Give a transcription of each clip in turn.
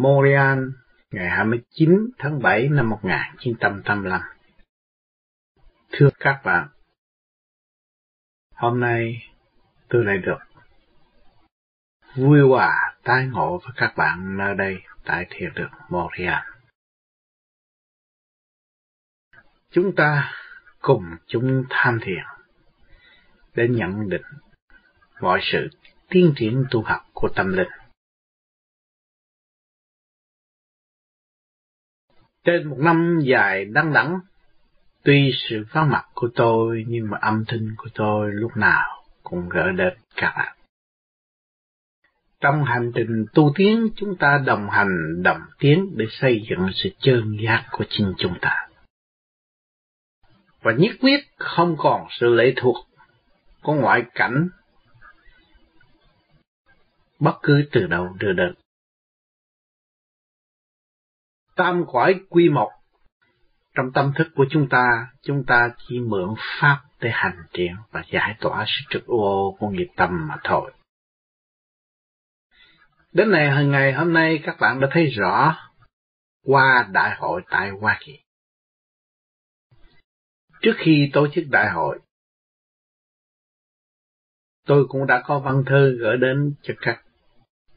Montreal ngày 29 tháng 7 năm 1985. Thưa các bạn, hôm nay tôi lại được vui hòa tái ngộ với các bạn nơi đây tại thiền đường Montreal. Chúng ta cùng chúng tham thiền để nhận định mọi sự tiến triển tu học của tâm linh. Trên một năm dài đăng đẳng, tuy sự vắng mặt của tôi nhưng mà âm thanh của tôi lúc nào cũng gỡ đến các bạn. Trong hành trình tu tiến, chúng ta đồng hành, đồng tiến để xây dựng sự chân giác của chính chúng ta. Và nhất quyết không còn sự lệ thuộc của ngoại cảnh bất cứ từ đâu đưa đến. Tam quải quy một trong tâm thức của chúng ta, chúng ta chỉ mượn pháp để hành triển và giải tỏa sự trực ô của nghiệp tâm mà thôi. Đến này hàng ngày hôm nay các bạn đã thấy rõ qua đại hội tại Hoa Kỳ. Trước khi tổ chức đại hội, tôi cũng đã có văn thư gửi đến cho các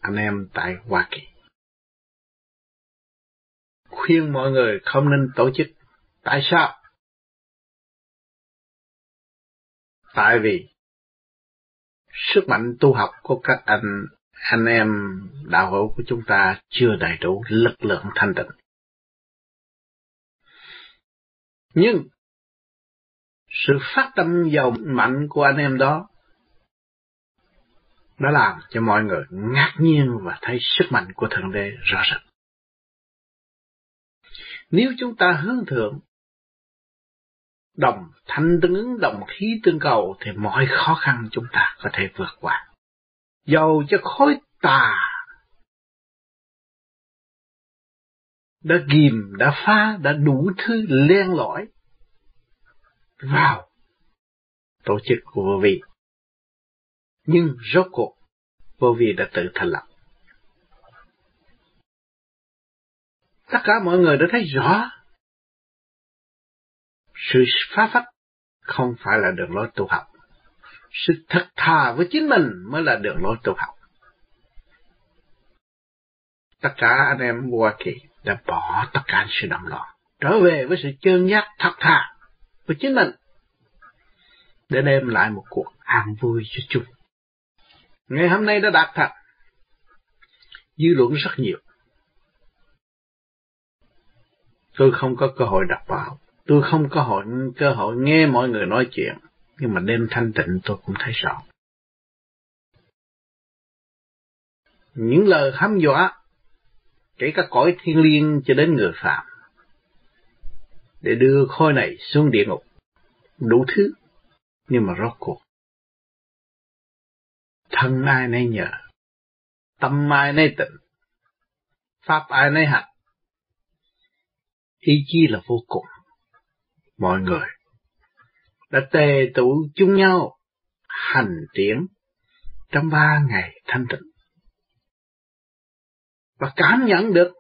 anh em tại Hoa Kỳ. Khuyên mọi người không nên tổ chức. Tại sao? Tại vì sức mạnh tu học của các anh anh em đạo hữu của chúng ta chưa đầy đủ lực lượng thanh tịnh. Nhưng sự phát tâm giàu mạnh của anh em đó đã làm cho mọi người ngạc nhiên và thấy sức mạnh của Thượng Đế rõ rệt. Nếu chúng ta hướng thượng, đồng thanh tương ứng, đồng khí tương cầu, thì mọi khó khăn chúng ta có thể vượt qua. Dầu cho khối tà đã ghim, đã phá, đã đủ thứ len lỏi vào tổ chức của vô vi. Nhưng rốt cuộc, vô vi đã tự thành lập. Tất cả mọi người đã thấy rõ sự phá phách không phải là đường lối tu học. Sự thật thà với chính mình mới là đường lối tu học. Tất cả anh em Hoa Kỳ đã bỏ tất cả sự động loạn, trở về với sự chân giác thật thà với chính mình để đem lại một cuộc an vui cho chúng. Ngày hôm nay đã đạt thật. Dư luận rất nhiều. Tôi không có cơ hội đọc báo. Tôi không có hội, cơ hội nghe mọi người nói chuyện. Nhưng mà đêm thanh tịnh tôi cũng thấy rõ. Những lời hăm dọa, kể cả cõi thiên liêng cho đến người phạm, để đưa khôi này xuống địa ngục, đủ thứ, nhưng mà rốt cuộc thân ai nấy nhờ, tâm ai nấy tịnh, pháp ai nấy hạnh, Ý chí là vô cùng. Mọi người đã tề tụ chung nhau, hành triển trong ba ngày thanh tịnh và cảm nhận được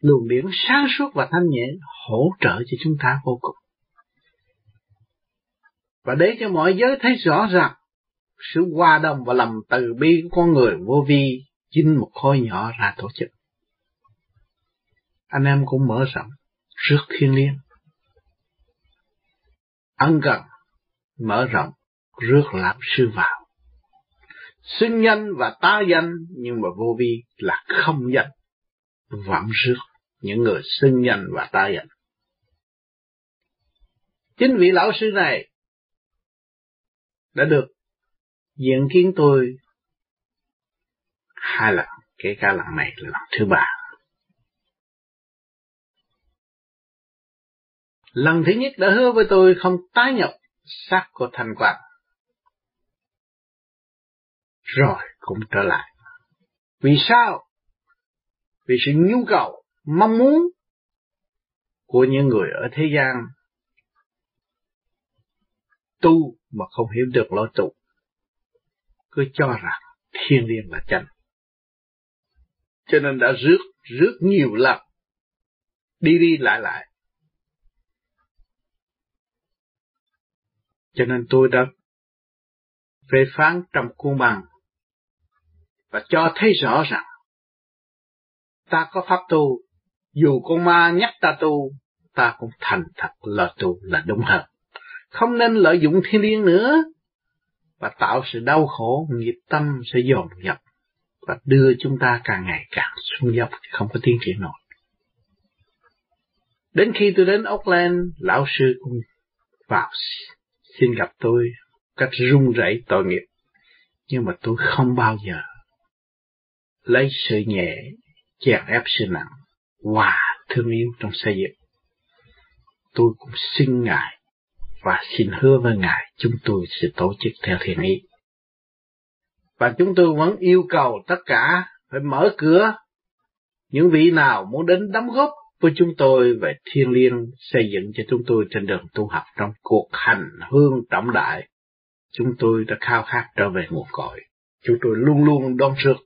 luồng điển sáng suốt và thanh nhẹ hỗ trợ cho chúng ta vô cùng. Và để cho mọi giới thấy rõ ràng sự hòa đồng và lòng từ bi của con người vô vi, chính một khối nhỏ ra tổ chức. Anh em cũng mở rộng, rước thiên liêng. Ân cần, mở rộng, rước làm sư vào. Xưng danh và ta danh, nhưng mà vô vi là không danh. Vẫn rước những người xưng danh và ta danh. Chính vị lão sư này đã được diện kiến tôi hai lần, kể cả lần này là lần thứ ba. Lần thứ nhất đã hứa với tôi không tái nhập xác của thành quạt. Rồi cũng trở lại. Vì sao? Vì sự nhu cầu, mong muốn của những người ở thế gian tu mà không hiểu được lối tu cứ cho rằng thiên liêng là chân. cho nên đã rước rước nhiều lần đi đi lại lại cho nên tôi đã phê phán trong cuốn bằng và cho thấy rõ rằng ta có pháp tu dù con ma nhắc ta tu ta cũng thành thật là tu là đúng hơn không nên lợi dụng thiên liêng nữa và tạo sự đau khổ nghiệp tâm sẽ dồn dập và đưa chúng ta càng ngày càng xuống dốc không có tiến triển nổi. Đến khi tôi đến Auckland, lão sư cũng vào xin gặp tôi cách run rẩy tội nghiệp. Nhưng mà tôi không bao giờ lấy sự nhẹ chèn ép sự nặng, hòa thương yêu trong xây dựng. Tôi cũng xin Ngài và xin hứa với Ngài chúng tôi sẽ tổ chức theo thiện ý. Và chúng tôi vẫn yêu cầu tất cả phải mở cửa những vị nào muốn đến đóng góp với chúng tôi về thiên liêng xây dựng cho chúng tôi trên đường tu học trong cuộc hành hương trọng đại. Chúng tôi đã khao khát trở về nguồn cội. Chúng tôi luôn luôn đón rước.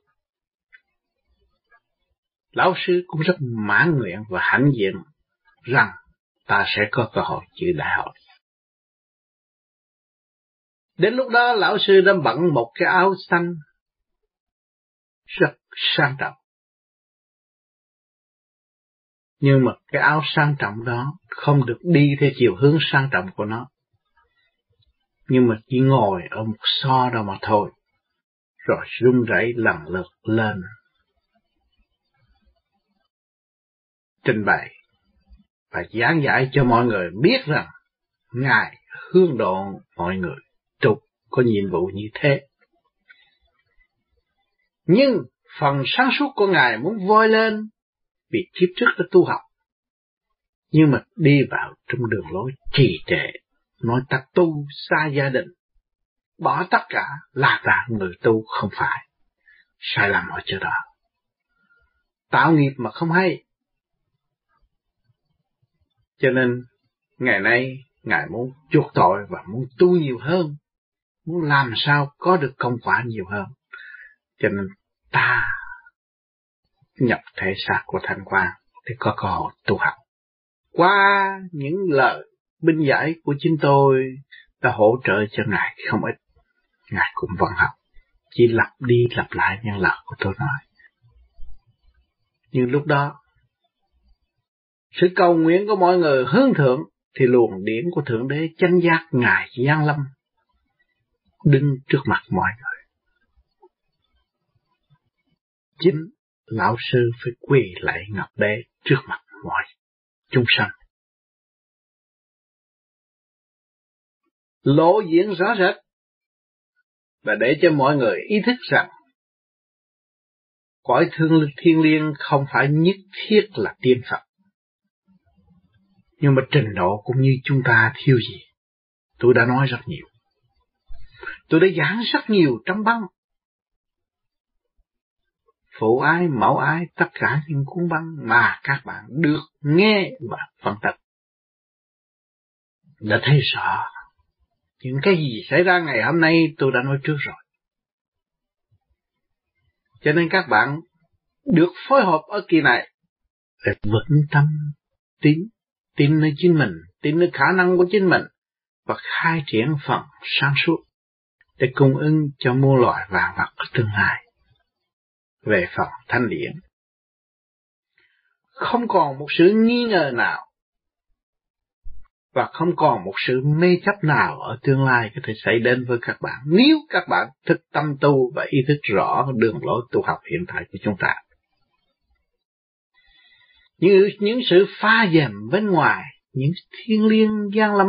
Lão sư cũng rất mãn nguyện và hãnh diện rằng ta sẽ có cơ hội chữ đại hội Đến lúc đó, lão sư đã bận một cái áo xanh rất sang trọng. Nhưng mà cái áo sang trọng đó không được đi theo chiều hướng sang trọng của nó. Nhưng mà chỉ ngồi ở một so đâu mà thôi. Rồi run rẩy lần lượt lên. Trình bày và giảng giải cho mọi người biết rằng Ngài hướng độ mọi người trục có nhiệm vụ như thế. Nhưng phần sáng suốt của Ngài muốn voi lên vì kiếp trước đã tu học. Nhưng mà đi vào trong đường lối trì trệ, nói ta tu xa gia đình, bỏ tất cả là ta người tu không phải. Sai lầm ở chỗ đó. Tạo nghiệp mà không hay. Cho nên, ngày nay, Ngài muốn chuộc tội và muốn tu nhiều hơn, muốn làm sao có được công quả nhiều hơn. Cho nên ta nhập thể xác của thanh quan để có cơ hội tu học. Qua những lời binh giải của chính tôi đã hỗ trợ cho Ngài không ít. Ngài cũng vẫn học, chỉ lặp đi lặp lại những lời của tôi nói. Nhưng lúc đó, sự cầu nguyện của mọi người hướng thượng thì luồng điển của Thượng Đế chân giác Ngài Giang Lâm đứng trước mặt mọi người. Chính lão sư phải quỳ lại ngọc đế trước mặt mọi chúng sanh. Lộ diện rõ rệt và để cho mọi người ý thức rằng cõi thương thiên liêng không phải nhất thiết là tiên Phật. Nhưng mà trình độ cũng như chúng ta thiếu gì. Tôi đã nói rất nhiều. Tôi đã giảng rất nhiều trong băng phụ ái, mẫu ái, tất cả những cuốn băng mà các bạn được nghe và phân tích. Đã thấy rõ những cái gì xảy ra ngày hôm nay tôi đã nói trước rồi. Cho nên các bạn được phối hợp ở kỳ này để vững tâm, tín tin nơi chính mình, tin nơi khả năng của chính mình và khai triển phần sáng suốt để cung ứng cho muôn loại vàng vật tương lai về phần thanh điển. Không còn một sự nghi ngờ nào và không còn một sự mê chấp nào ở tương lai có thể xảy đến với các bạn nếu các bạn thức tâm tu và ý thức rõ đường lối tu học hiện tại của chúng ta. Như những sự pha dèm bên ngoài, những thiên liêng gian lâm,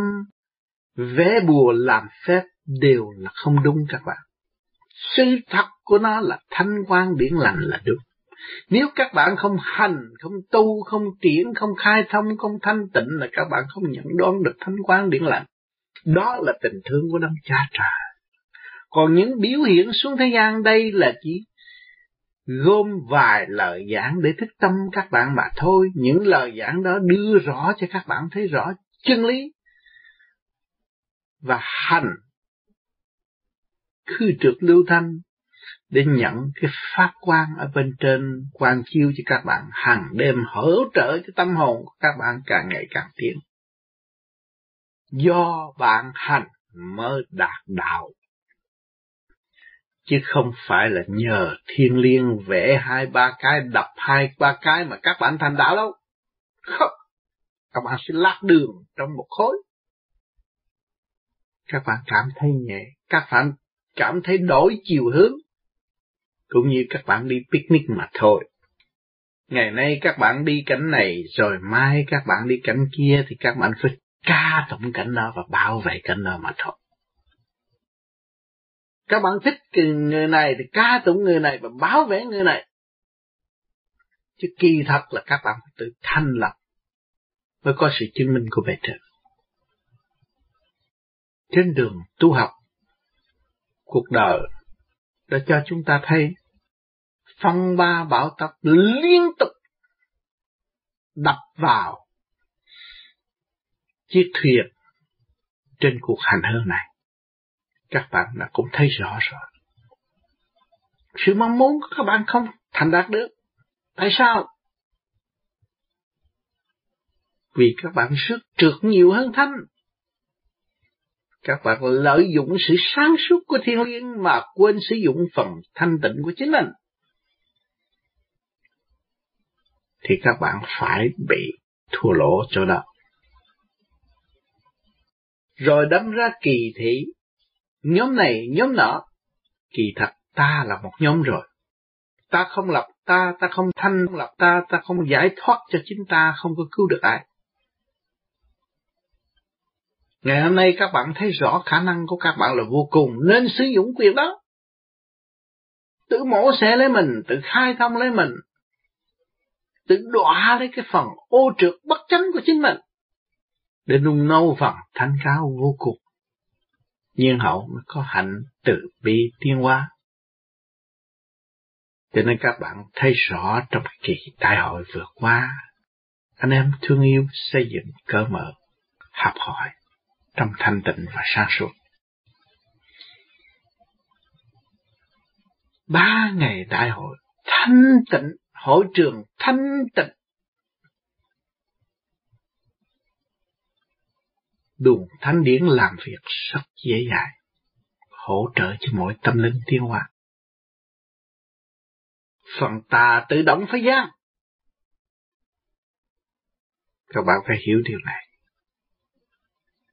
vẽ bùa làm phép đều là không đúng các bạn. Sự thật của nó là thanh quan điển lành là đúng. Nếu các bạn không hành, không tu, không triển, không khai thông, không thanh tịnh là các bạn không nhận đoán được thanh quan điển lành. Đó là tình thương của đấng cha trời. Còn những biểu hiện xuống thế gian đây là chỉ gom vài lời giảng để thức tâm các bạn mà thôi. Những lời giảng đó đưa rõ cho các bạn thấy rõ chân lý. Và hành khư trượt lưu thanh để nhận cái phát quang ở bên trên quang chiếu cho các bạn hàng đêm hỗ trợ cho tâm hồn của các bạn càng ngày càng tiến. Do bạn hành mới đạt đạo. Chứ không phải là nhờ thiên liêng vẽ hai ba cái, đập hai ba cái mà các bạn thành đạo đâu. Không. Các bạn sẽ lát đường trong một khối. Các bạn cảm thấy nhẹ, các bạn cảm thấy đổi chiều hướng, cũng như các bạn đi picnic mà thôi. Ngày nay các bạn đi cảnh này, rồi mai các bạn đi cảnh kia thì các bạn phải ca tụng cảnh đó và bảo vệ cảnh đó mà thôi. Các bạn thích người này thì ca tụng người này và bảo vệ người này. Chứ kỳ thật là các bạn phải tự thanh lập mới có sự chứng minh của bề trên. Trên đường tu học, cuộc đời đã cho chúng ta thấy phong ba bão táp liên tục đập vào chiếc thuyền trên cuộc hành hương này. Các bạn đã cũng thấy rõ rồi. Sự mong muốn của các bạn không thành đạt được. Tại sao? Vì các bạn sức trượt nhiều hơn thanh. Các bạn lợi dụng sự sáng suốt của thiên liêng mà quên sử dụng phần thanh tịnh của chính mình. Thì các bạn phải bị thua lỗ chỗ đó. Rồi đâm ra kỳ thị, nhóm này, nhóm nọ. Kỳ thật ta là một nhóm rồi. Ta không lập ta, ta không thanh lập ta, ta không giải thoát cho chính ta, không có cứu được ai. Ngày hôm nay các bạn thấy rõ khả năng của các bạn là vô cùng nên sử dụng quyền đó. Tự mổ xẻ lấy mình, tự khai thông lấy mình, tự đọa lấy cái phần ô trượt bất chánh của chính mình để nung nấu phần thánh cao vô cùng. Nhiên hậu mới có hạnh tự bi tiên hóa. Cho nên các bạn thấy rõ trong kỳ đại hội vừa qua, anh em thương yêu xây dựng cơ mở, học hỏi trong thanh tịnh và sáng suốt. Ba ngày đại hội thanh tịnh, hội trường thanh tịnh. Đường thánh điển làm việc rất dễ dàng, hỗ trợ cho mỗi tâm linh tiến hóa. Phần tà tự động phải gian. Các bạn phải hiểu điều này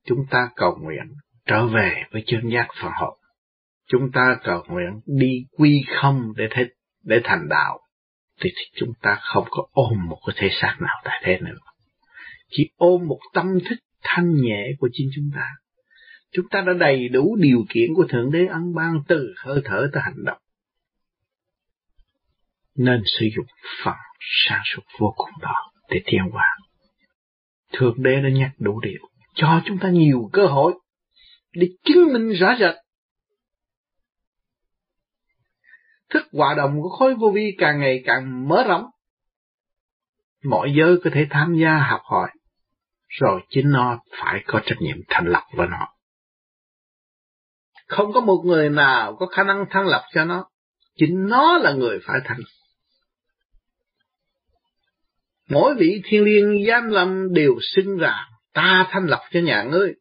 chúng ta cầu nguyện trở về với chân giác phần hồn. Chúng ta cầu nguyện đi quy không để thế, để thành đạo, thì, thì chúng ta không có ôm một cái thể xác nào tại thế nữa. Chỉ ôm một tâm thức thanh nhẹ của chính chúng ta. Chúng ta đã đầy đủ điều kiện của Thượng Đế ân ban từ hơi thở tới hành động. Nên sử dụng phần sáng suốt vô cùng đó để tiến hóa. Thượng Đế đã nhắc đủ điều cho chúng ta nhiều cơ hội để chứng minh rõ rệt. Thức hòa đồng của khối vô vi càng ngày càng mở rộng. Mọi giới có thể tham gia học hỏi, rồi chính nó phải có trách nhiệm thành lập với nó. Không có một người nào có khả năng thành lập cho nó, chính nó là người phải thành. Mỗi vị thiên liêng giam lâm đều xưng rằng ta thanh lọc cho nhà ngươi.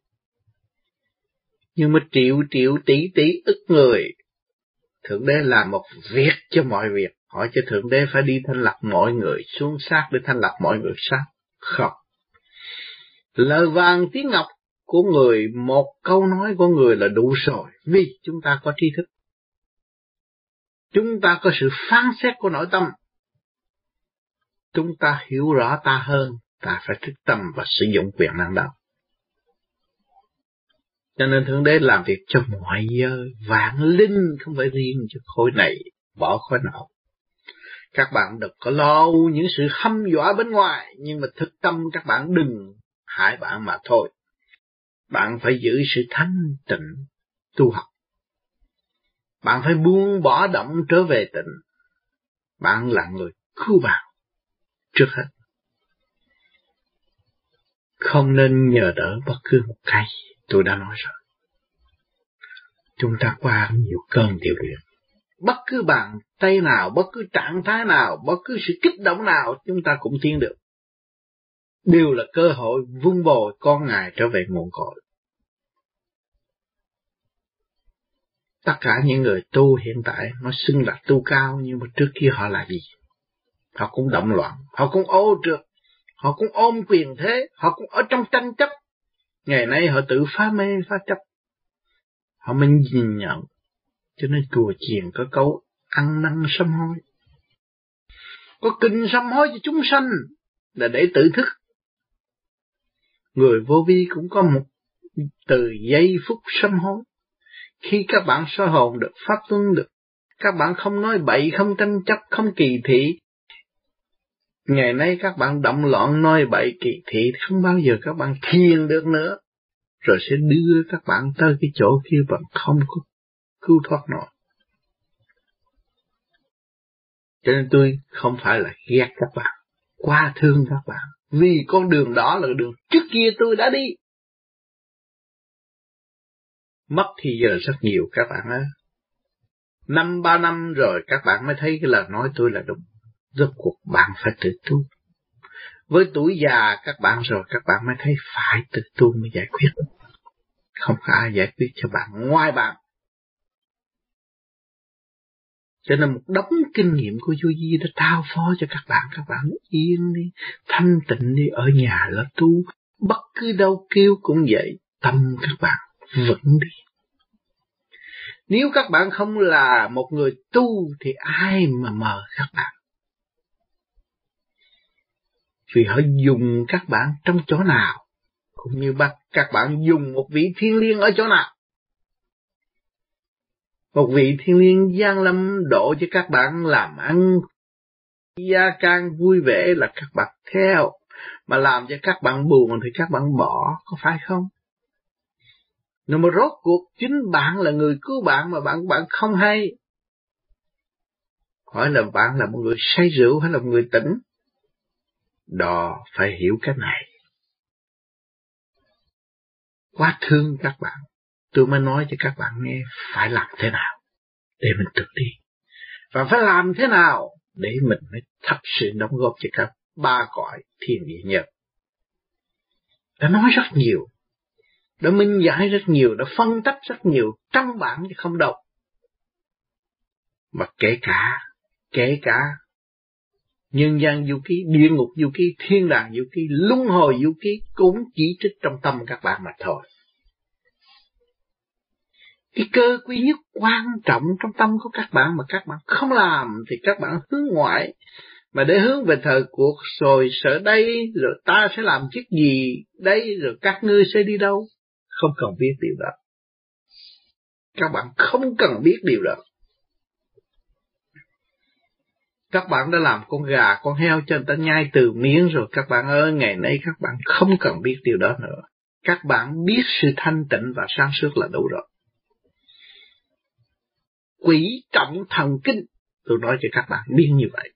Nhưng mà triệu triệu tỷ tỷ ức người, Thượng Đế làm một việc cho mọi việc, hỏi cho Thượng Đế phải đi thanh lọc mọi người xuống sát để thanh lọc mọi người sát. Không. Lời vàng tiếng ngọc của người, một câu nói của người là đủ rồi, vì chúng ta có tri thức. Chúng ta có sự phán xét của nội tâm. Chúng ta hiểu rõ ta hơn, ta phải thức tâm và sử dụng quyền năng đó. Cho nên Thượng Đế làm việc cho mọi giới, vạn linh không phải riêng cho khối này, bỏ khối nào. Các bạn đừng có lo những sự hâm dọa bên ngoài, nhưng mà thực tâm các bạn đừng hại bạn mà thôi. Bạn phải giữ sự thanh tịnh, tu học. Bạn phải buông bỏ động trở về tịnh. Bạn là người cứu bạn trước hết không nên nhờ đỡ bất cứ một cái, tôi đã nói rồi. Chúng ta qua nhiều cơn tiểu luyện, bất cứ bàn tay nào, bất cứ trạng thái nào, bất cứ sự kích động nào chúng ta cũng tiến được. Đều là cơ hội vun bồi con ngài trở về nguồn cội. Tất cả những người tu hiện tại nó xưng là tu cao nhưng mà trước kia họ là gì? Họ cũng động loạn, họ cũng ô trượt, họ cũng ôm quyền thế, họ cũng ở trong tranh chấp. Ngày nay họ tự phá mê, phá chấp. Họ mới nhìn nhận. Cho nên chùa chiền có câu ăn năn sám hối. Có kinh sám hối cho chúng sanh là để tự thức. Người vô vi cũng có một từ giây phút sám hối. Khi các bạn soi hồn được phát tuân được, các bạn không nói bậy, không tranh chấp, không kỳ thị. Ngày nay các bạn động loạn nói bậy kỳ thị, không bao giờ các bạn thiền được nữa. Rồi sẽ đưa các bạn tới cái chỗ kia bạn không có cứu thoát nổi. Cho nên tôi không phải là ghét các bạn, qua thương các bạn. Vì con đường đó là đường trước kia tôi đã đi. Mất thì giờ rất nhiều các bạn á. Năm ba năm rồi các bạn mới thấy cái lời nói tôi là đúng. Rốt cuộc bạn phải tự tu. Với tuổi già các bạn rồi các bạn mới thấy phải tự tu mới giải quyết. Không có ai giải quyết cho bạn ngoài bạn. Cho nên một đống kinh nghiệm của Du Di đã trao phó cho các bạn. Các bạn yên đi, thanh tịnh đi, ở nhà là tu. Bất cứ đâu kêu cũng vậy, tâm các bạn vững đi. Nếu các bạn không là một người tu thì ai mà mờ các bạn? Vì họ dùng các bạn trong chỗ nào, cũng như bắt các bạn dùng một vị thiên liêng ở chỗ nào. Một vị thiên liêng gian lâm độ cho các bạn làm ăn, gia can vui vẻ là các bạn theo, mà làm cho các bạn buồn thì các bạn bỏ, có phải không? Nhưng mà rốt cuộc chính bạn là người cứu bạn mà bạn bạn không hay. Hỏi là bạn là một người say rượu hay là một người tỉnh? Đò phải hiểu cái này. Quá thương các bạn. Tôi mới nói cho các bạn nghe phải làm thế nào để mình tự đi. Và phải làm thế nào để mình mới thật sự đóng góp cho các ba cõi thiên địa nhật. Đã nói rất nhiều đã minh giải rất nhiều, đã phân tích rất nhiều căn bản chứ không đâu. Mà kể cả, kể cả nhân gian du ký, địa ngục du ký, thiên đàng du ký, luân hồi du ký cũng chỉ trích trong tâm các bạn mà thôi. Cái cơ quý nhất quan trọng trong tâm của các bạn mà các bạn không làm thì các bạn hướng ngoại. Mà để hướng về thời cuộc rồi sợ đây, rồi ta sẽ làm chiếc gì đây, rồi các ngươi sẽ đi đâu không cần biết điều đó. Các bạn không cần biết điều đó. Các bạn đã làm con gà, con heo cho người ta nhai từ miếng rồi. Các bạn ơi, ngày nay các bạn không cần biết điều đó nữa. Các bạn biết sự thanh tịnh và sáng suốt là đủ rồi. Quỷ trọng thần kinh, tôi nói cho các bạn biết như vậy.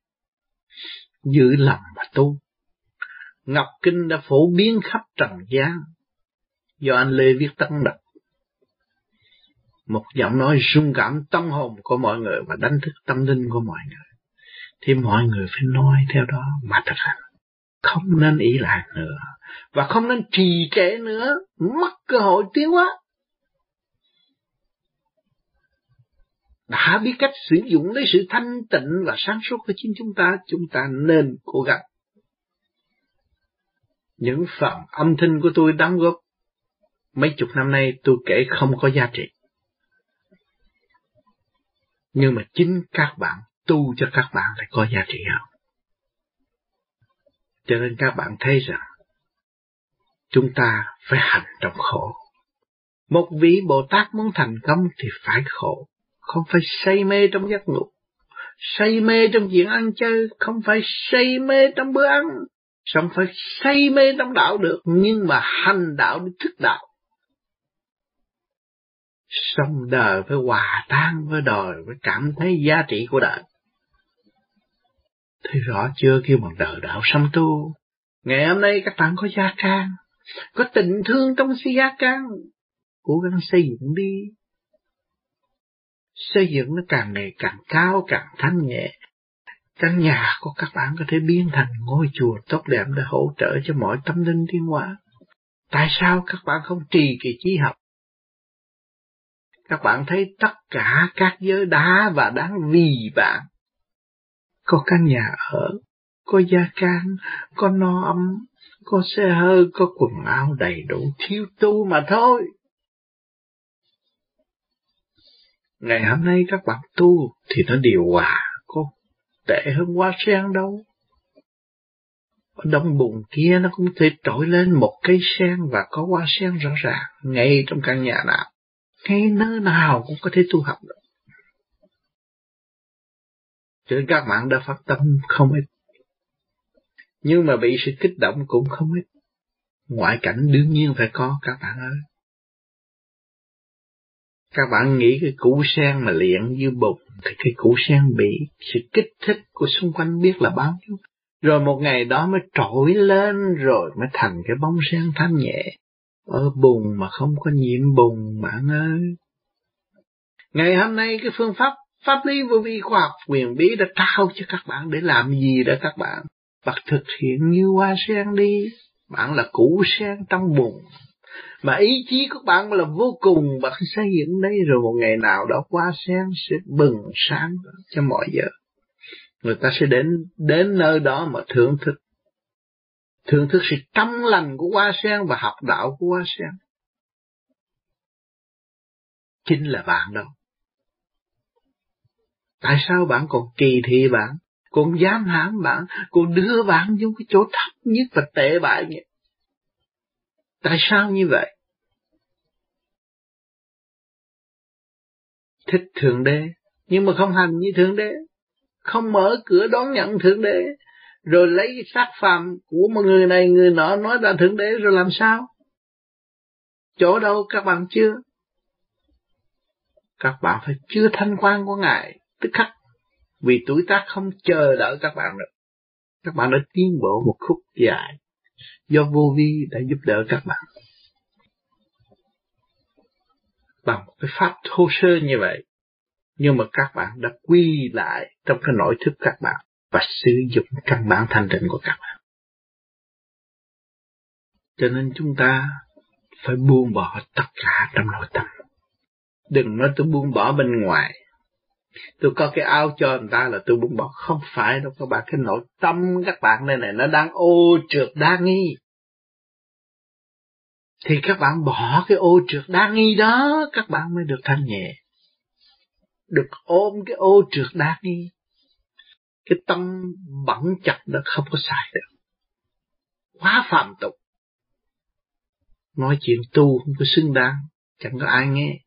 Giữ lòng mà tu. Ngọc Kinh đã phổ biến khắp trần gian, do anh Lê Viết tân đọc. Một giọng nói rung cảm tâm hồn của mọi người và đánh thức tâm linh của mọi người. Thì mọi người phải nói theo đó mà thực hành. Không nên ý lại nữa. Và không nên trì trệ nữa. Mất cơ hội tiến hóa. Đã biết cách sử dụng lấy sự thanh tịnh và sáng suốt của chính chúng ta, chúng ta nên cố gắng. Những phần âm thanh của tôi đóng góp mấy chục năm nay tôi kể không có giá trị. Nhưng mà chính các bạn tu cho các bạn lại có giá trị hơn. Cho nên các bạn thấy rằng chúng ta phải hành trong khổ. Một vị Bồ Tát muốn thành công thì phải khổ, không phải say mê trong giấc ngủ, say mê trong chuyện ăn chơi, không phải say mê trong bữa ăn, không phải say mê trong đạo được, nhưng mà hành đạo để thức đạo sống đời với hòa tan với đời với cảm thấy giá trị của đời thấy rõ chưa kêu bằng đời đạo sống tu ngày hôm nay các bạn có gia can có tình thương trong si gia can cố gắng xây dựng đi xây dựng nó càng ngày càng cao, càng thanh nhẹ. Căn nhà của các bạn có thể biến thành ngôi chùa tốt đẹp để hỗ trợ cho mọi tâm linh thiên hóa. Tại sao các bạn không trì kỳ trí học? Các bạn thấy tất cả các giới đá và đáng vì bạn. Có căn nhà ở, có gia can, có no ấm, có xe hơi, có quần áo đầy đủ, thiếu tu mà thôi. Ngày hôm nay các bạn tu thì nó điều hòa, có tệ hơn hoa sen đâu. Ở đông bùn kia nó cũng thể trỗi lên một cây sen và có hoa sen rõ ràng ngay trong căn nhà nào. Ngay nơi nào cũng có thể tu học được. Cho nên các bạn đã phát tâm không ít. Nhưng mà bị sự kích động cũng không ít. Ngoại cảnh đương nhiên phải có các bạn ơi. Các bạn nghĩ cái củ sen mà luyện như bụng thì cái củ sen bị sự kích thích của xung quanh biết là bao nhiêu. Rồi một ngày đó mới trỗi lên rồi mới thành cái bóng sen thanh nhẹ. Ở bùn mà không có nhiễm bùn bạn ơi. Ngày hôm nay cái phương pháp pháp lý vô vi khoa học quyền bí đã trao cho các bạn để làm gì đó các bạn. Bạn thực hiện như hoa sen đi. Bạn là củ sen trong bùn. Mà ý chí của bạn là vô cùng. Bạn sẽ hiện đây rồi một ngày nào đó hoa sen sẽ bừng sáng cho mọi giờ. Người ta sẽ đến đến nơi đó mà thưởng thức. Thưởng thức sự trong lành của hoa sen và học đạo của hoa sen chính là bạn đâu tại sao bạn còn kỳ thị bạn? Còn dám hãm bạn? Còn đưa bạn vô cái chỗ thấp nhất và tệ bại nhất? Tại sao như vậy? Thích Thượng Đế, nhưng mà không hành như Thượng Đế, không mở cửa đón nhận Thượng Đế, rồi lấy xác phàm của một người này người nọ nói ra Thượng Đế rồi làm sao? Chỗ đâu các bạn chưa? Các bạn phải chưa thanh quan của Ngài, tức khắc, vì tuổi tác không chờ đợi các bạn được. Các bạn đã tiến bộ một khúc dài do vô vi đã giúp đỡ các bạn. Bằng một cái pháp thô sơ như vậy, nhưng mà các bạn đã quy lại trong cái nội thức các bạn và sử dụng căn bản thanh tịnh của các bạn. Cho nên chúng ta phải buông bỏ tất cả trong nội tâm. Đừng nói tôi buông bỏ bên ngoài. Tôi có cái áo cho người ta là tôi buông bỏ. Không phải đâu, các bạn. Cái nội tâm các bạn này này, nó đang ô trượt đa nghi. Thì các bạn bỏ cái ô trượt đa nghi đó, các bạn mới được thanh nhẹ. Được ôm cái ô trượt đa nghi. Cái tâm bẩn chặt nó không có xài được. Quá phạm tục. Nói chuyện tu không có xứng đáng, chẳng có ai nghe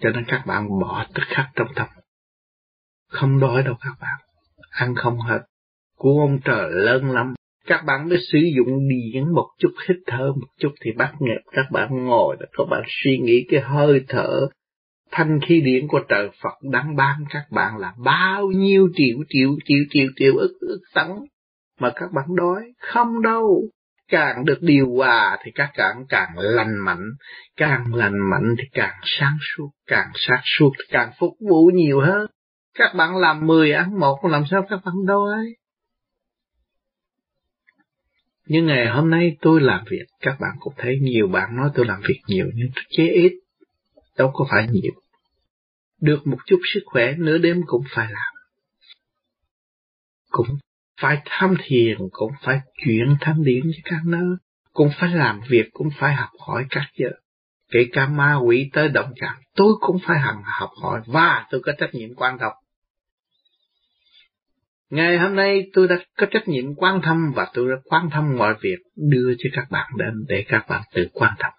cho nên các bạn bỏ tất khắc trong tâm. Không đói đâu các bạn. Ăn không hết. Của ông trời lớn lắm. Các bạn mới sử dụng điển một chút, hít thở một chút thì bắt nghiệp. Các bạn ngồi và các bạn suy nghĩ cái hơi thở. Thanh khí điển của trời Phật đang ban các bạn là bao nhiêu triệu triệu triệu triệu triệu ức ức tấn mà các bạn đói không đâu càng được điều hòa thì các bạn càng lành mạnh càng lành mạnh thì càng sáng suốt càng sáng suốt thì càng phục vụ nhiều hơn các bạn làm mười ăn một làm sao các bạn đói nhưng ngày hôm nay tôi làm việc, các bạn cũng thấy nhiều bạn nói tôi làm việc nhiều nhưng tôi chế ít, đâu có phải nhiều. Được một chút sức khỏe nửa đêm cũng phải làm. Cũng phải tham thiền, cũng phải chuyển tham điển cho các nơi, cũng phải làm việc, cũng phải học hỏi các giờ. Kể cả ma quỷ tới động chạm, tôi cũng phải hằng học hỏi và tôi có trách nhiệm quan trọng Ngày hôm nay tôi đã có trách nhiệm quan tâm và tôi đã quan tâm mọi việc đưa cho các bạn đến để các bạn tự quan tâm.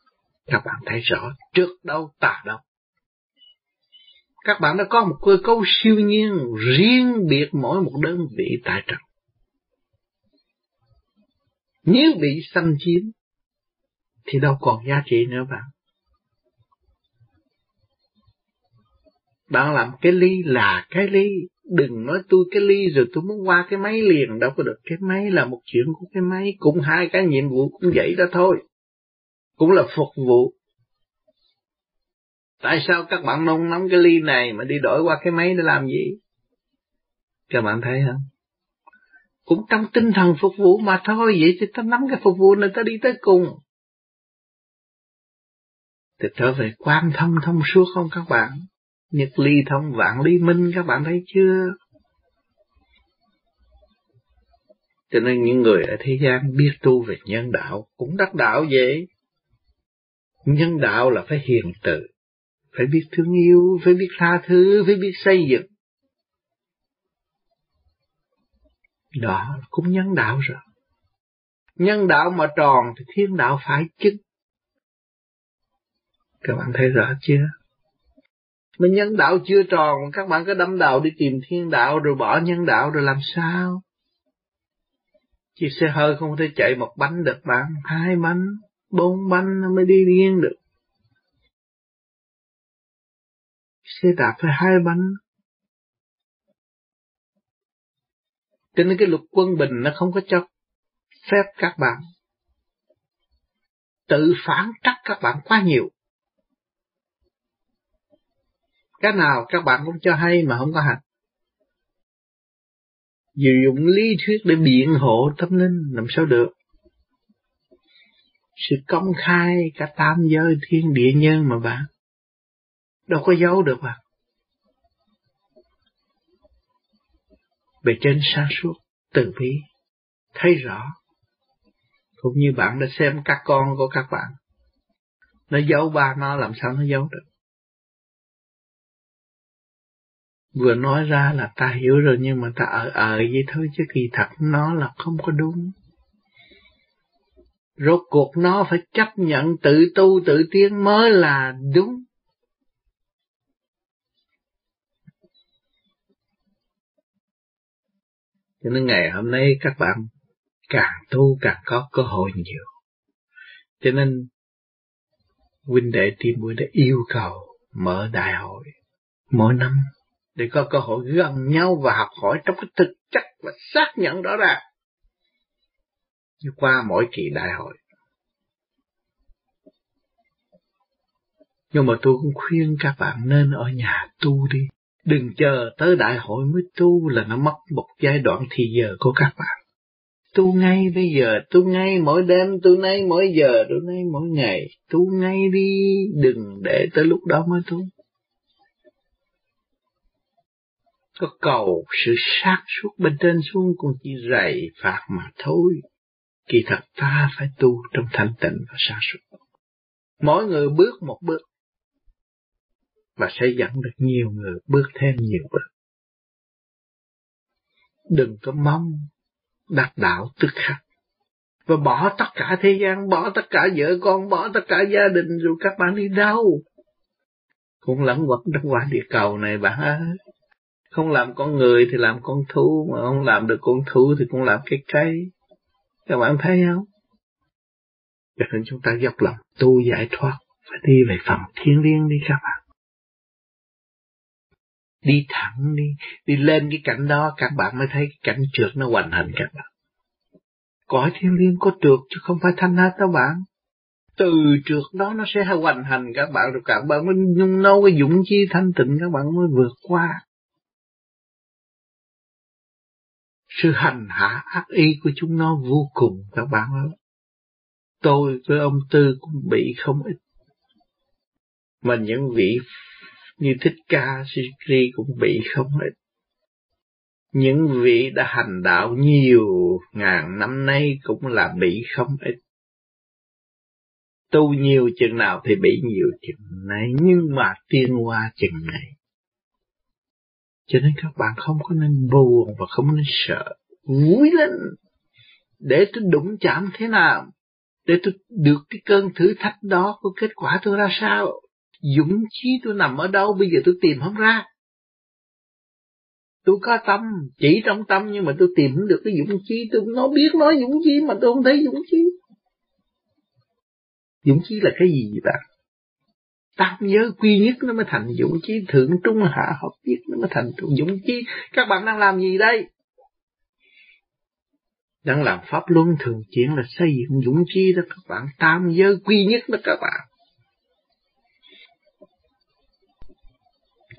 Các bạn thấy rõ trước đâu tà đâu. Các bạn đã có một cơ cấu siêu nhiên riêng biệt mỗi một đơn vị tại trần. Nếu bị xâm chiếm thì đâu còn giá trị nữa bạn. Bạn làm cái ly là cái ly, đừng nói tôi cái ly rồi tôi muốn qua cái máy liền đâu có được cái máy là một chuyện của cái máy cũng hai cái nhiệm vụ cũng vậy đó thôi cũng là phục vụ Tại sao các bạn nông nóng cái ly này mà đi đổi qua cái máy để làm gì? Các bạn thấy không? Cũng trong tinh thần phục vụ mà thôi, vậy thì ta nắm cái phục vụ này ta đi tới cùng. Thì trở về quan thông thông suốt không các bạn? Nhật ly thông vạn ly minh các bạn thấy chưa? Cho nên những người ở thế gian biết tu về nhân đạo cũng đắc đạo vậy. Nhân đạo là phải hiền từ, phải biết thương yêu, phải biết tha thứ, phải biết xây dựng. Đó cũng nhân đạo rồi. Nhân đạo mà tròn thì thiên đạo phải chứng. Các bạn thấy rõ chưa? Mà nhân đạo chưa tròn, các bạn có đâm đầu đi tìm thiên đạo rồi bỏ nhân đạo rồi làm sao? Chiếc xe hơi không thể chạy một bánh được bạn, hai bánh, bốn bánh nó mới đi riêng được. Xe đạp phải hai bánh. Cho nên cái luật quân bình nó không có cho phép các bạn tự phản trắc các bạn quá nhiều. Cái nào các bạn cũng cho hay mà không có hành. Dụng lý thuyết để biện hộ tâm linh làm sao được? Sự công khai cả tam giới thiên địa nhân mà bạn đâu có giấu được bạn. Bề trên sáng suốt, từ bi thấy rõ cũng như bạn đã xem các con của các bạn nó giấu ba nó, làm sao nó giấu được vừa nói ra là ta hiểu rồi, nhưng mà ta ở ở vậy thôi chứ kỳ thật nó là không có đúng. Rốt cuộc nó phải chấp nhận tự tu tự tiến mới là đúng. Cho nên ngày hôm nay các bạn càng tu càng có cơ hội nhiều. Cho nên, huynh đệ tiên buổi đã yêu cầu mở đại hội mỗi năm, để có cơ hội gần nhau và học hỏi trong cái thực chất và xác nhận đó ra. Như qua mỗi kỳ đại hội. Nhưng mà tôi cũng khuyên các bạn nên ở nhà tu đi. Đừng chờ tới đại hội mới tu là nó mất một giai đoạn thì giờ của các bạn. Tu ngay bây giờ, tu ngay mỗi đêm, tu ngay mỗi giờ, tu ngay mỗi ngày. Tu ngay đi, đừng để tới lúc đó mới tu. có cầu sự sát suốt bên trên xuống cũng chỉ rầy phạt mà thôi. Kỳ thật ta phải tu trong thanh tịnh và sáng suốt. Mỗi người bước một bước và sẽ dẫn được nhiều người bước thêm nhiều bước. Đừng có mong đạt đạo tức khắc và bỏ tất cả thế gian, bỏ tất cả vợ con, bỏ tất cả gia đình rồi các bạn đi đâu? Cũng lẫn quẩn trong quả địa cầu này bạn ơi. Không làm con người thì làm con thú, mà không làm được con thú thì cũng làm cái cây. Các bạn thấy không? Cho nên chúng ta dốc lòng tu giải thoát, và đi về phần thiên liêng đi các bạn. Đi thẳng đi, đi lên cái cảnh đó các bạn mới thấy cái cảnh trượt nó hoàn thành các bạn. Cõi thiên liêng có trượt chứ không phải thanh hết các bạn. Từ trượt đó nó sẽ hoàn hành các bạn rồi các bạn mới nhung nâu cái dũng chi thanh tịnh các bạn mới vượt qua. sự hành hạ ác ý của chúng nó vô cùng các bạn ơi. Tôi với ông Tư cũng bị không ít. Mà những vị như Thích Ca Sikri cũng bị không ít. Những vị đã hành đạo nhiều ngàn năm nay cũng là bị không ít. Tu nhiều chừng nào thì bị nhiều chừng này, nhưng mà tiên qua chừng này. Cho nên các bạn không có nên buồn và không nên sợ. Vui lên. Để tôi đụng chạm thế nào? Để tôi được cái cơn thử thách đó có kết quả tôi ra sao? Dũng chí tôi nằm ở đâu bây giờ tôi tìm không ra. Tôi có tâm, chỉ trong tâm nhưng mà tôi tìm không được cái dũng chí. Tôi nó biết nói dũng chí mà tôi không thấy dũng chí. Dũng chí là cái gì vậy bạn? tam giới quy nhất nó mới thành dũng chí thượng trung hạ hợp nhất nó mới thành dũng chí các bạn đang làm gì đây đang làm pháp luân thường chuyển là xây dựng dũng chí đó các bạn tam giới quy nhất đó các bạn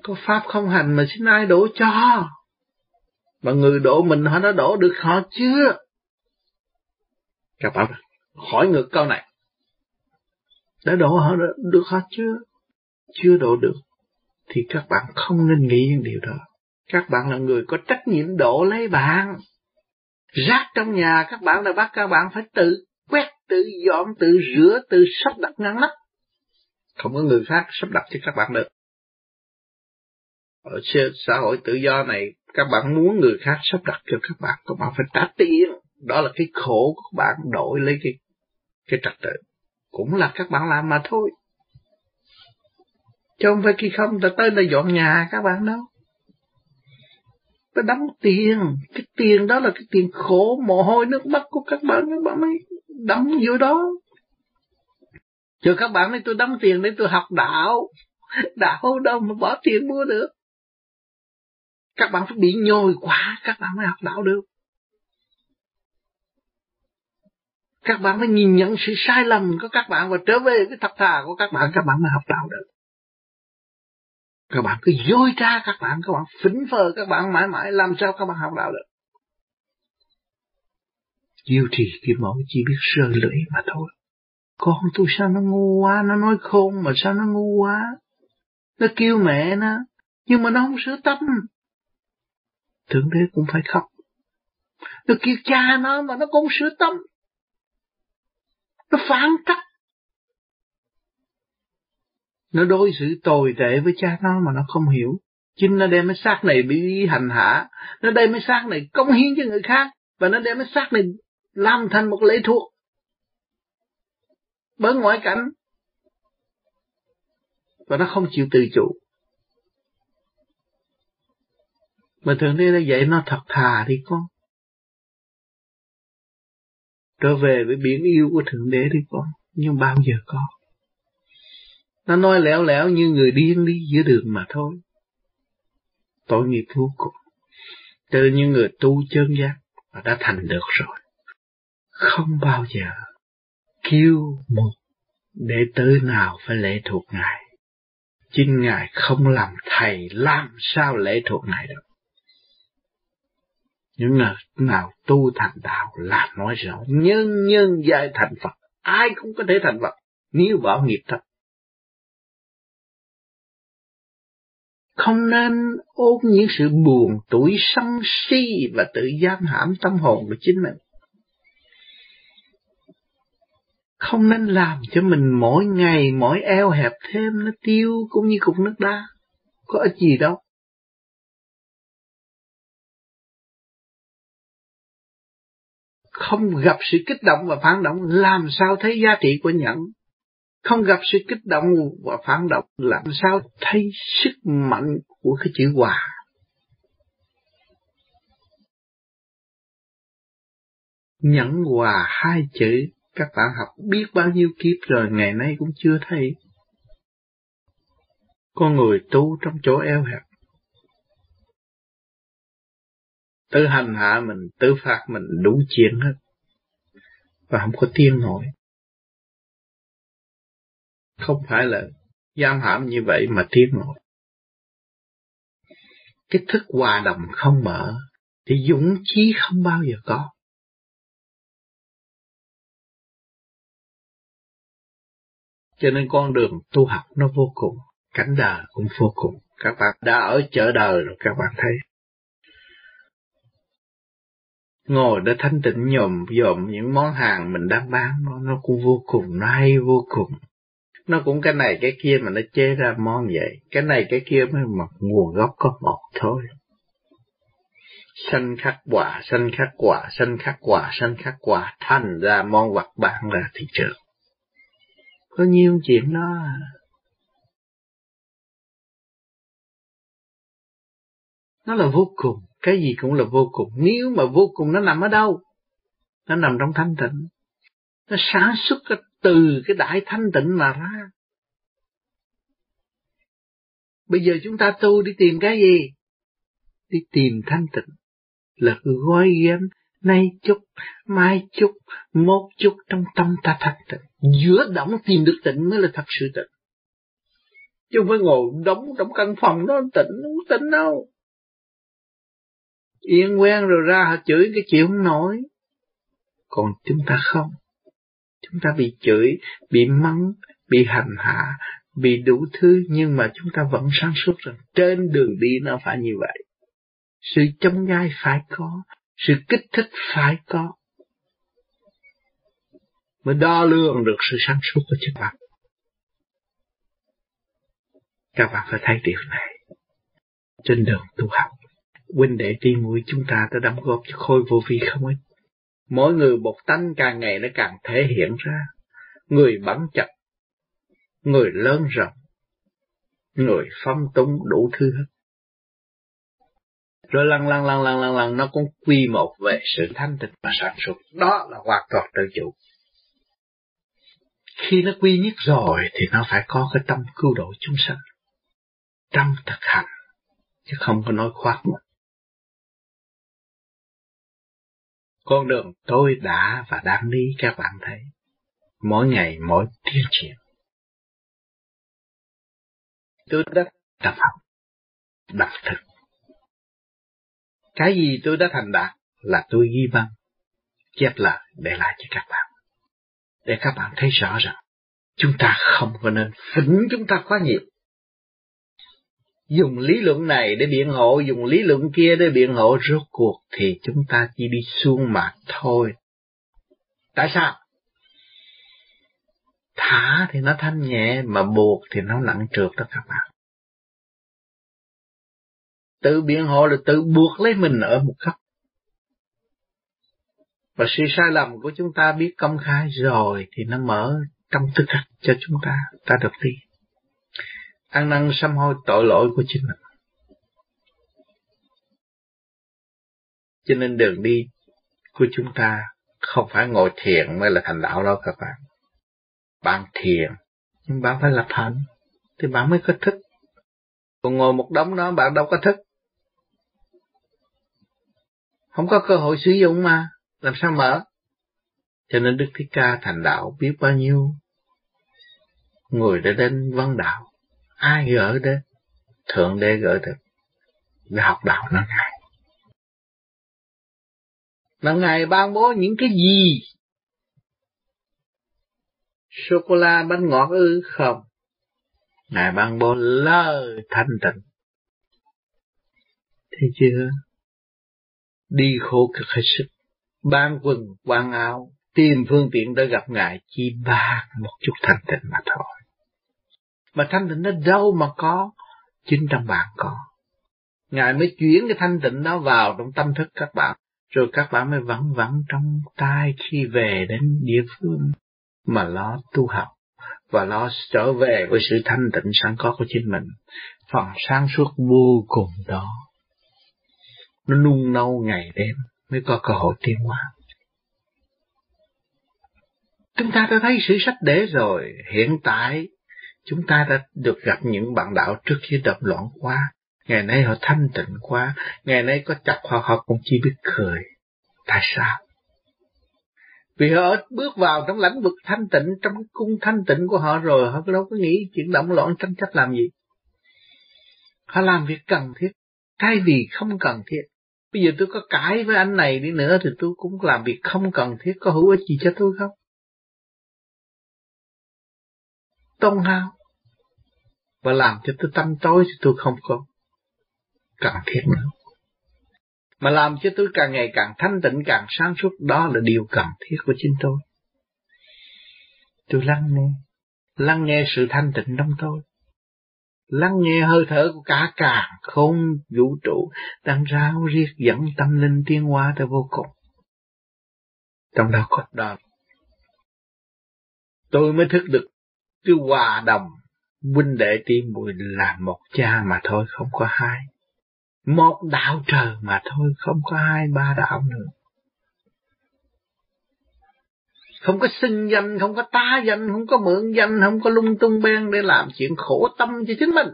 có pháp không hành mà xin ai đổ cho? Mà người đổ mình họ đã đổ được họ chưa? Các bạn hỏi ngược câu này. Đã đổ họ được họ chưa? Chưa đổ được. Thì các bạn không nên nghĩ những điều đó. Các bạn là người có trách nhiệm đổ lấy bạn. Rác trong nhà, các bạn là bắt các bạn phải tự quét, tự dọn, tự rửa, tự sắp đặt ngăn nắp. Không có người khác sắp đặt cho các bạn được ở xã hội tự do này, các bạn muốn người khác sắp đặt cho các bạn các bạn phải trả tiền. Đó là cái khổ của các bạn, đổi lấy cái cái trật tự. Cũng là các bạn làm mà thôi. Chứ không phải khi không ta tới đây dọn nhà các bạn đâu. Ta đóng tiền. Cái tiền đó là cái tiền khổ mồ hôi nước mắt của các bạn các bạn mới đóng vô đó. Chứ các bạn nói tôi đóng tiền để tôi học đạo. Đạo đâu mà bỏ tiền mua được các bạn phải bị nhồi quá các bạn mới học đạo được các bạn phải nhìn nhận sự sai lầm của các bạn và trở về với thật thà của các bạn các bạn mới học đạo được các bạn cứ dối tra các bạn các bạn phỉnh phờ các bạn mãi mãi làm sao các bạn học đạo được Diêu trì kim mẫu chỉ biết sơ lưỡi mà thôi. Con tôi sao nó ngu quá, nó nói khôn mà sao nó ngu quá. Nó kêu mẹ nó, nhưng mà nó không sửa tâm. Thượng đế cũng phải khóc. Nó kêu cha nó mà nó cũng sửa tâm. Nó phản cách, Nó đối xử tồi tệ với cha nó mà nó không hiểu. Chính nó đem cái xác này bị hành hạ. Nó đem cái xác này công hiến cho người khác. Và nó đem cái xác này làm thành một lễ thuộc. Bởi ngoại cảnh. Và nó không chịu tự chủ. Mà Thượng Đế đã dạy nó thật thà đi con. Trở về với biển yêu của Thượng Đế đi con. Nhưng bao giờ con. Nó nói lẻo lẻo như người điên đi giữa đường mà thôi. Tội nghiệp vô cùng. Cho nên những người tu chân giác và đã thành được rồi. Không bao giờ kêu một đệ tử nào phải lệ thuộc Ngài. Chính Ngài không làm thầy, làm sao lệ thuộc Ngài được. Những người nào tu thành đạo là nói rõ nhân nhân giai thành Phật. Ai cũng có thể thành Phật, nếu bỏ nghiệp thật. Không nên ôm những sự buồn tuổi sân si và tự giam hãm tâm hồn của chính mình. Không nên làm cho mình mỗi ngày, mỗi eo hẹp thêm, nó tiêu cũng như cục nước đá. Có ích gì đâu. Không gặp sự kích động và phản động, làm sao thấy giá trị của nhẫn. Không gặp sự kích động và phản động, làm sao thấy sức mạnh của cái chữ hòa. Nhẫn hòa hai chữ, các bạn học biết bao nhiêu kiếp rồi, ngày nay cũng chưa thấy. Con người tu trong chỗ eo hẹp. Tự hành hạ mình, tự phạt mình đủ chuyện hết. Và không có tiên nổi. Không phải là giam hãm như vậy mà tiến nổi. Cái thức hòa đồng không mở, thì dũng chí không bao giờ có. Cho nên con đường tu học nó vô cùng, cảnh đời cũng vô cùng. Các bạn đã ở chợ đời rồi các bạn thấy. Ngồi để thanh tịnh nhộm dòm những món hàng mình đang bán nó, nó cũng vô cùng, nó hay vô cùng. Nó cũng cái này cái kia mà nó chế ra món vậy. Cái này cái kia mới mà nguồn gốc có một thôi. Sanh khắc quả, sanh khắc quả, sanh khắc quả, sanh khắc quả, thành ra món vật bán ra thị trường. Có nhiêu chuyện đó. Nó là vô cùng, cái gì cũng là vô cùng. Nếu mà vô cùng nó nằm ở đâu? Nó nằm trong thanh tịnh. Nó sản xuất từ cái đại thanh tịnh mà ra. Bây giờ chúng ta tu đi tìm cái gì? Đi tìm thanh tịnh. Là gói ghém nay chút, mai chút, một chút trong tâm ta thanh tịnh. Giữa động tìm được tịnh mới là thật sự tịnh. chứ không phải ngồi đóng trong căn phòng đó tỉnh không tỉnh đâu yên quen rồi ra họ chửi cái chịu không nổi. Còn chúng ta không. Chúng ta bị chửi, bị mắng, bị hành hạ, bị đủ thứ, nhưng mà chúng ta vẫn sáng suốt rằng trên đường đi nó phải như vậy. Sự chống gai phải có, sự kích thích phải có, mới đo lường được sự sáng suốt của chúng ta. Các bạn phải thấy điều này trên đường tu học huynh đệ tri mũi chúng ta đã đóng góp cho khôi vô vi không ít mỗi người một tánh càng ngày nó càng thể hiện ra. Người bắn chặt, người lớn rộng, người phong túng đủ thứ hết. Rồi lăn lăn lăn lăn lăn lăn nó cũng quy một về sự thanh tịnh và sản xuất đó là hoàn toàn tự chủ. Khi nó quy nhất rồi thì nó phải có cái tâm cứu độ chúng sanh. Tâm thực hành, chứ không có nói khoác mà. Con đường tôi đã và đang đi, các bạn thấy. Mỗi ngày, mỗi tiến triển. Tôi đã tập học, đọc thực. Cái gì tôi đã thành đạt là tôi ghi văn, chép lại, để lại cho các bạn. Để các bạn thấy rõ rằng, chúng ta không có nên phỉnh chúng ta quá nhiều dùng lý luận này để biện hộ, dùng lý luận kia để biện hộ, rốt cuộc thì chúng ta chỉ đi xuống mặt thôi. Tại sao? Thả thì nó thanh nhẹ, mà buộc thì nó nặng trượt đó các bạn. Tự biện hộ là tự buộc lấy mình ở một cấp và sự sai lầm của chúng ta biết công khai rồi thì nó mở trong tư cách cho chúng ta. Ta được đi ăn năn sám hối tội lỗi của chính mình. Cho nên đường đi của chúng ta không phải ngồi thiền mới là thành đạo đâu các bạn. Bạn thiền, nhưng bạn phải lập hạnh, thì bạn mới có thức. Còn ngồi một đống đó, bạn đâu có thức. Không có cơ hội sử dụng mà, làm sao mở? Cho nên đức thích ca thành đạo biết bao nhiêu người đã đến văn đạo ai gỡ đến thượng đế gỡ được để học đạo nó ngài. Là ngài ban bố những cái gì? Sô cô la bánh ngọt ư không? Ngài ban bố lời thanh tịnh. Thấy chưa? Đi khổ cực hết sức. Ban quần quan áo, tìm phương tiện để gặp ngài chỉ ban một chút thanh tịnh mà thôi mà thanh tịnh nó đâu mà có, chính trong bạn có. Ngài mới chuyển cái thanh tịnh đó vào trong tâm thức các bạn, rồi các bạn mới vẫn vẫn trong tai khi về đến địa phương mà lo tu học và lo trở về với sự thanh tịnh sẵn có của chính mình. Phần sáng suốt vô cùng đó, nó nung nâu ngày đêm mới có cơ hội tiến hóa. Chúng ta đã thấy sự sách để rồi, hiện tại chúng ta đã được gặp những bạn đạo trước khi đập loạn quá. Ngày nay họ thanh tịnh quá. Ngày nay có chặt họ họ cũng chỉ biết cười. Tại sao? Vì họ bước vào trong lãnh vực thanh tịnh, trong cung thanh tịnh của họ rồi họ đâu có nghĩ chuyện động loạn tranh chấp làm gì. Họ làm việc cần thiết. Thay vì không cần thiết, bây giờ tôi có cãi với anh này đi nữa thì tôi cũng làm việc không cần thiết. Có hữu ích gì cho tôi không? Tôn hao và làm cho tôi tâm tối thì tôi không có cần thiết nữa. Mà làm cho tôi càng ngày càng thanh tịnh, càng sáng suốt, đó là điều cần thiết của chính tôi. Tôi lắng nghe lắng nghe sự thanh tịnh trong tôi. Lắng nghe hơi thở của cả càng không vũ trụ đang rao riết dẫn tâm linh tiến hóa tới vô cùng. Trong đó có đó. Tôi mới thức được cứ hòa đồng huynh đệ tỷ muội là một cha mà thôi, không có hai. Một đạo trời mà thôi, không có hai ba đạo nữa. Không có xưng danh, không có tá danh, không có mượn danh, không có lung tung beng để làm chuyện khổ tâm cho chính mình.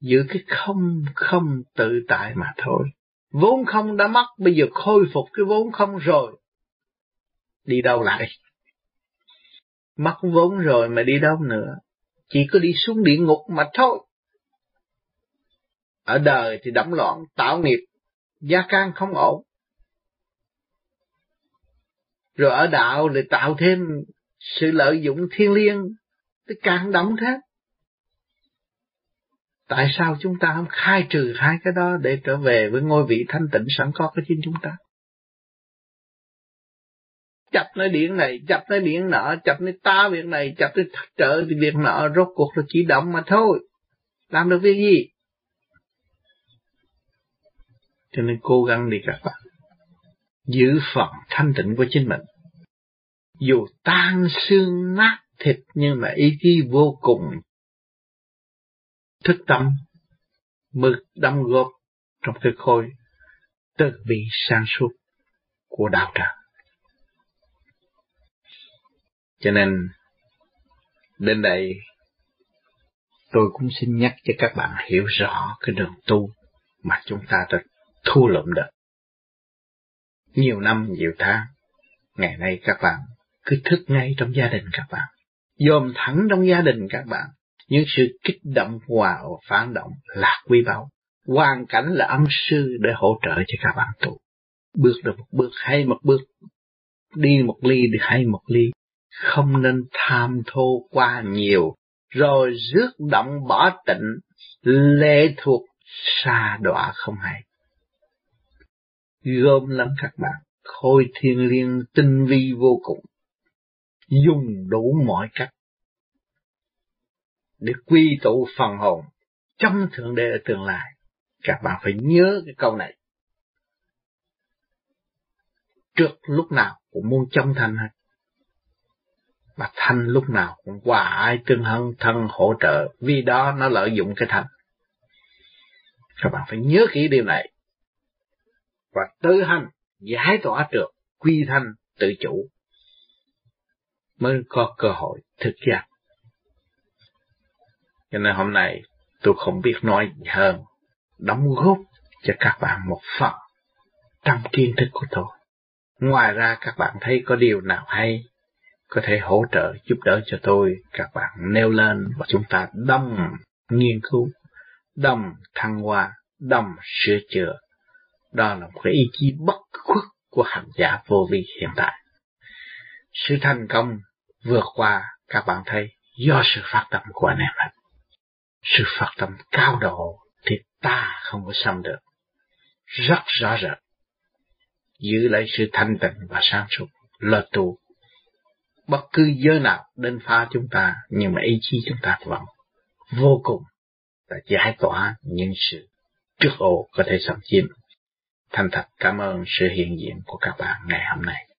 Giữ cái không không tự tại mà thôi. Vốn không đã mất, bây giờ khôi phục cái vốn không rồi. Đi đâu lại? Mất vốn rồi mà đi đâu nữa chỉ có đi xuống địa ngục mà thôi. Ở đời thì đắm loạn, tạo nghiệp, gia can không ổn. Rồi ở đạo lại tạo thêm sự lợi dụng thiên liêng, tức càng đẫm thế. Tại sao chúng ta không khai trừ hai cái đó để trở về với ngôi vị thanh tịnh sẵn có của chính chúng ta? Chập nơi điện này, chập nơi điện nọ, chập nơi ta việc này, chập nơi trợ việc nọ, rốt cuộc là chỉ động mà thôi. Làm được việc gì? Cho nên cố gắng đi các bạn. Giữ phần thanh tịnh của chính mình. Dù tan xương nát thịt nhưng mà ý chí vô cùng thức tâm mực đâm góp trong cái khôi, từ bi sang suốt của đạo tràng. Cho nên đến đây tôi cũng xin nhắc cho các bạn hiểu rõ cái đường tu mà chúng ta đã thu lượm được. Nhiều năm, nhiều tháng, ngày nay các bạn cứ thức ngay trong gia đình các bạn, dòm thẳng trong gia đình các bạn, những sự kích động hòa phản động là quý báu. Hoàn cảnh là ân sư để hỗ trợ cho các bạn tu. Bước được một bước hay một bước, đi một ly đi hay một ly, không nên tham thô qua nhiều, rồi rước động bỏ tịnh, lệ thuộc xa đọa không hay. Gom lắm các bạn, khôi thiên liêng tinh vi vô cùng, dùng đủ mọi cách để quy tụ phần hồn trong Thượng Đế ở tương lai. Các bạn phải nhớ cái câu này. Trước lúc nào cũng muốn trong thành hết. Mà thanh lúc nào cũng qua ai tương hân thân hỗ trợ, vì đó nó lợi dụng cái thanh. Các bạn phải nhớ kỹ điều này. Và tư hành, giải tỏa được, quy thanh, tự chủ, mới có cơ hội thực giác. Cho nên hôm nay tôi không biết nói gì hơn, đóng góp cho các bạn một phần trong kiến thức của tôi. Ngoài ra các bạn thấy có điều nào hay, có thể hỗ trợ giúp đỡ cho tôi, các bạn nêu lên và chúng ta đâm nghiên cứu, đâm thăng hoa, đâm sửa chữa. Đó là một cái ý chí bất khuất của hành giả vô vi hiện tại. Sự thành công vượt qua các bạn thấy do sự phát tâm của anh em hết. Sự phát tâm cao độ thì ta không có xâm được. Rất rõ rệt. Giữ lại sự thanh tịnh và sáng suốt là tu bất cứ giới nào đến phá chúng ta, nhưng mà ý chí chúng ta vẫn vô cùng là giải tỏa những sự trước ổ có thể xâm chiếm. Thành thật cảm ơn sự hiện diện của các bạn ngày hôm nay.